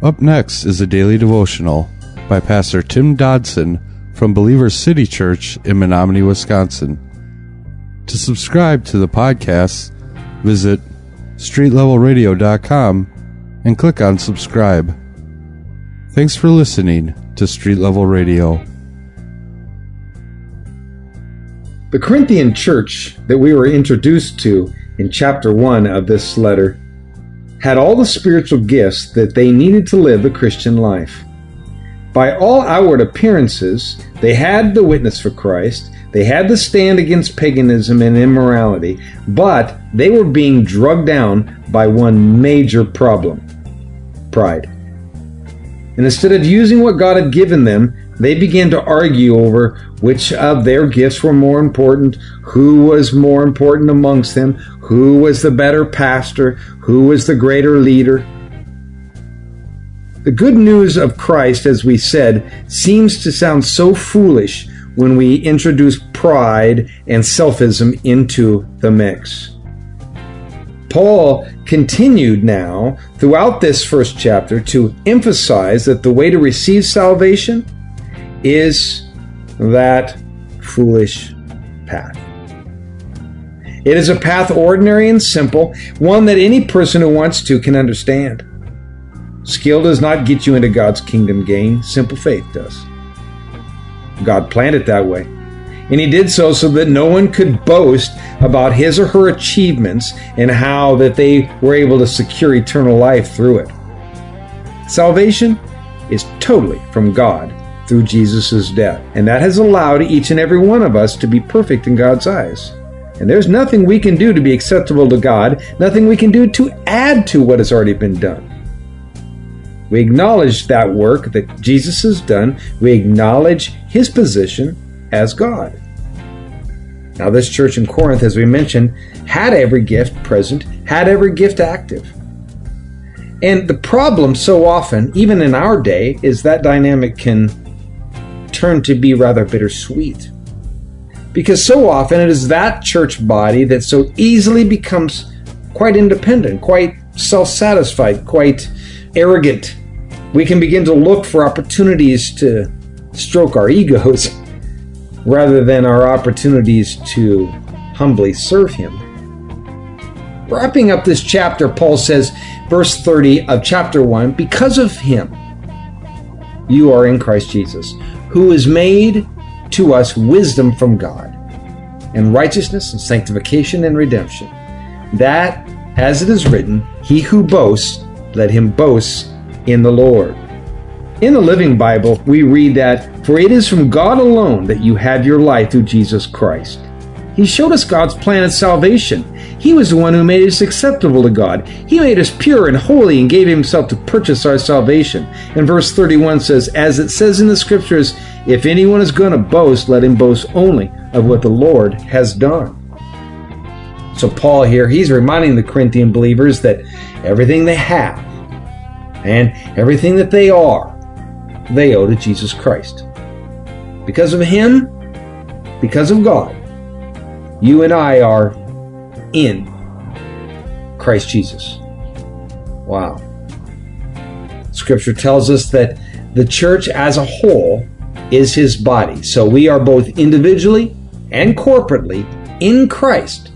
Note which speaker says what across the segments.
Speaker 1: Up next is a daily devotional by Pastor Tim Dodson from Believer City Church in Menominee, Wisconsin. To subscribe to the podcast, visit streetlevelradio.com and click on subscribe. Thanks for listening to Street Level Radio.
Speaker 2: The Corinthian church that we were introduced to in chapter 1 of this letter had all the spiritual gifts that they needed to live the Christian life. By all outward appearances, they had the witness for Christ, they had the stand against paganism and immorality, but they were being drugged down by one major problem pride. And instead of using what God had given them, they began to argue over which of their gifts were more important, who was more important amongst them, who was the better pastor, who was the greater leader. The good news of Christ, as we said, seems to sound so foolish when we introduce pride and selfism into the mix. Paul continued now throughout this first chapter to emphasize that the way to receive salvation is that foolish path. It is a path ordinary and simple, one that any person who wants to can understand. Skill does not get you into God's kingdom gain, simple faith does. God planned it that way. And he did so so that no one could boast about his or her achievements and how that they were able to secure eternal life through it. Salvation is totally from God through Jesus' death. And that has allowed each and every one of us to be perfect in God's eyes. And there's nothing we can do to be acceptable to God, nothing we can do to add to what has already been done. We acknowledge that work that Jesus has done. We acknowledge his position as God. Now, this church in Corinth, as we mentioned, had every gift present, had every gift active. And the problem so often, even in our day, is that dynamic can turn to be rather bittersweet. Because so often it is that church body that so easily becomes quite independent, quite self satisfied, quite arrogant. We can begin to look for opportunities to stroke our egos rather than our opportunities to humbly serve Him. Wrapping up this chapter, Paul says, verse 30 of chapter 1 Because of Him, you are in Christ Jesus, who is made to us wisdom from God, and righteousness and sanctification and redemption. That, as it is written, he who boasts, let him boast in the Lord. In the Living Bible, we read that, For it is from God alone that you have your life through Jesus Christ. He showed us God's plan of salvation. He was the one who made us acceptable to God. He made us pure and holy and gave Himself to purchase our salvation. And verse 31 says, As it says in the Scriptures, if anyone is going to boast, let him boast only of what the Lord has done. So, Paul here, he's reminding the Corinthian believers that everything they have and everything that they are, they owe to Jesus Christ. Because of Him, because of God, you and I are in Christ Jesus. Wow. Scripture tells us that the church as a whole is his body. So we are both individually and corporately in Christ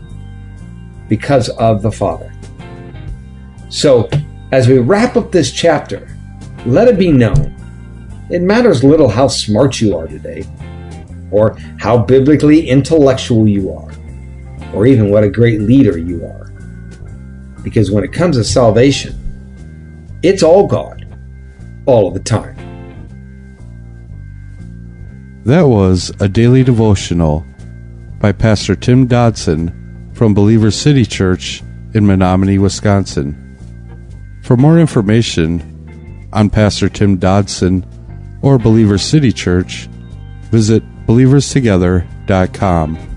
Speaker 2: because of the Father. So, as we wrap up this chapter, let it be known it matters little how smart you are today, or how biblically intellectual you are, or even what a great leader you are. Because when it comes to salvation, it's all God, all of the time.
Speaker 1: That was a daily devotional by Pastor Tim Dodson from Believer City Church in Menominee, Wisconsin. For more information on Pastor Tim Dodson or Believer City Church, visit believerstogether.com.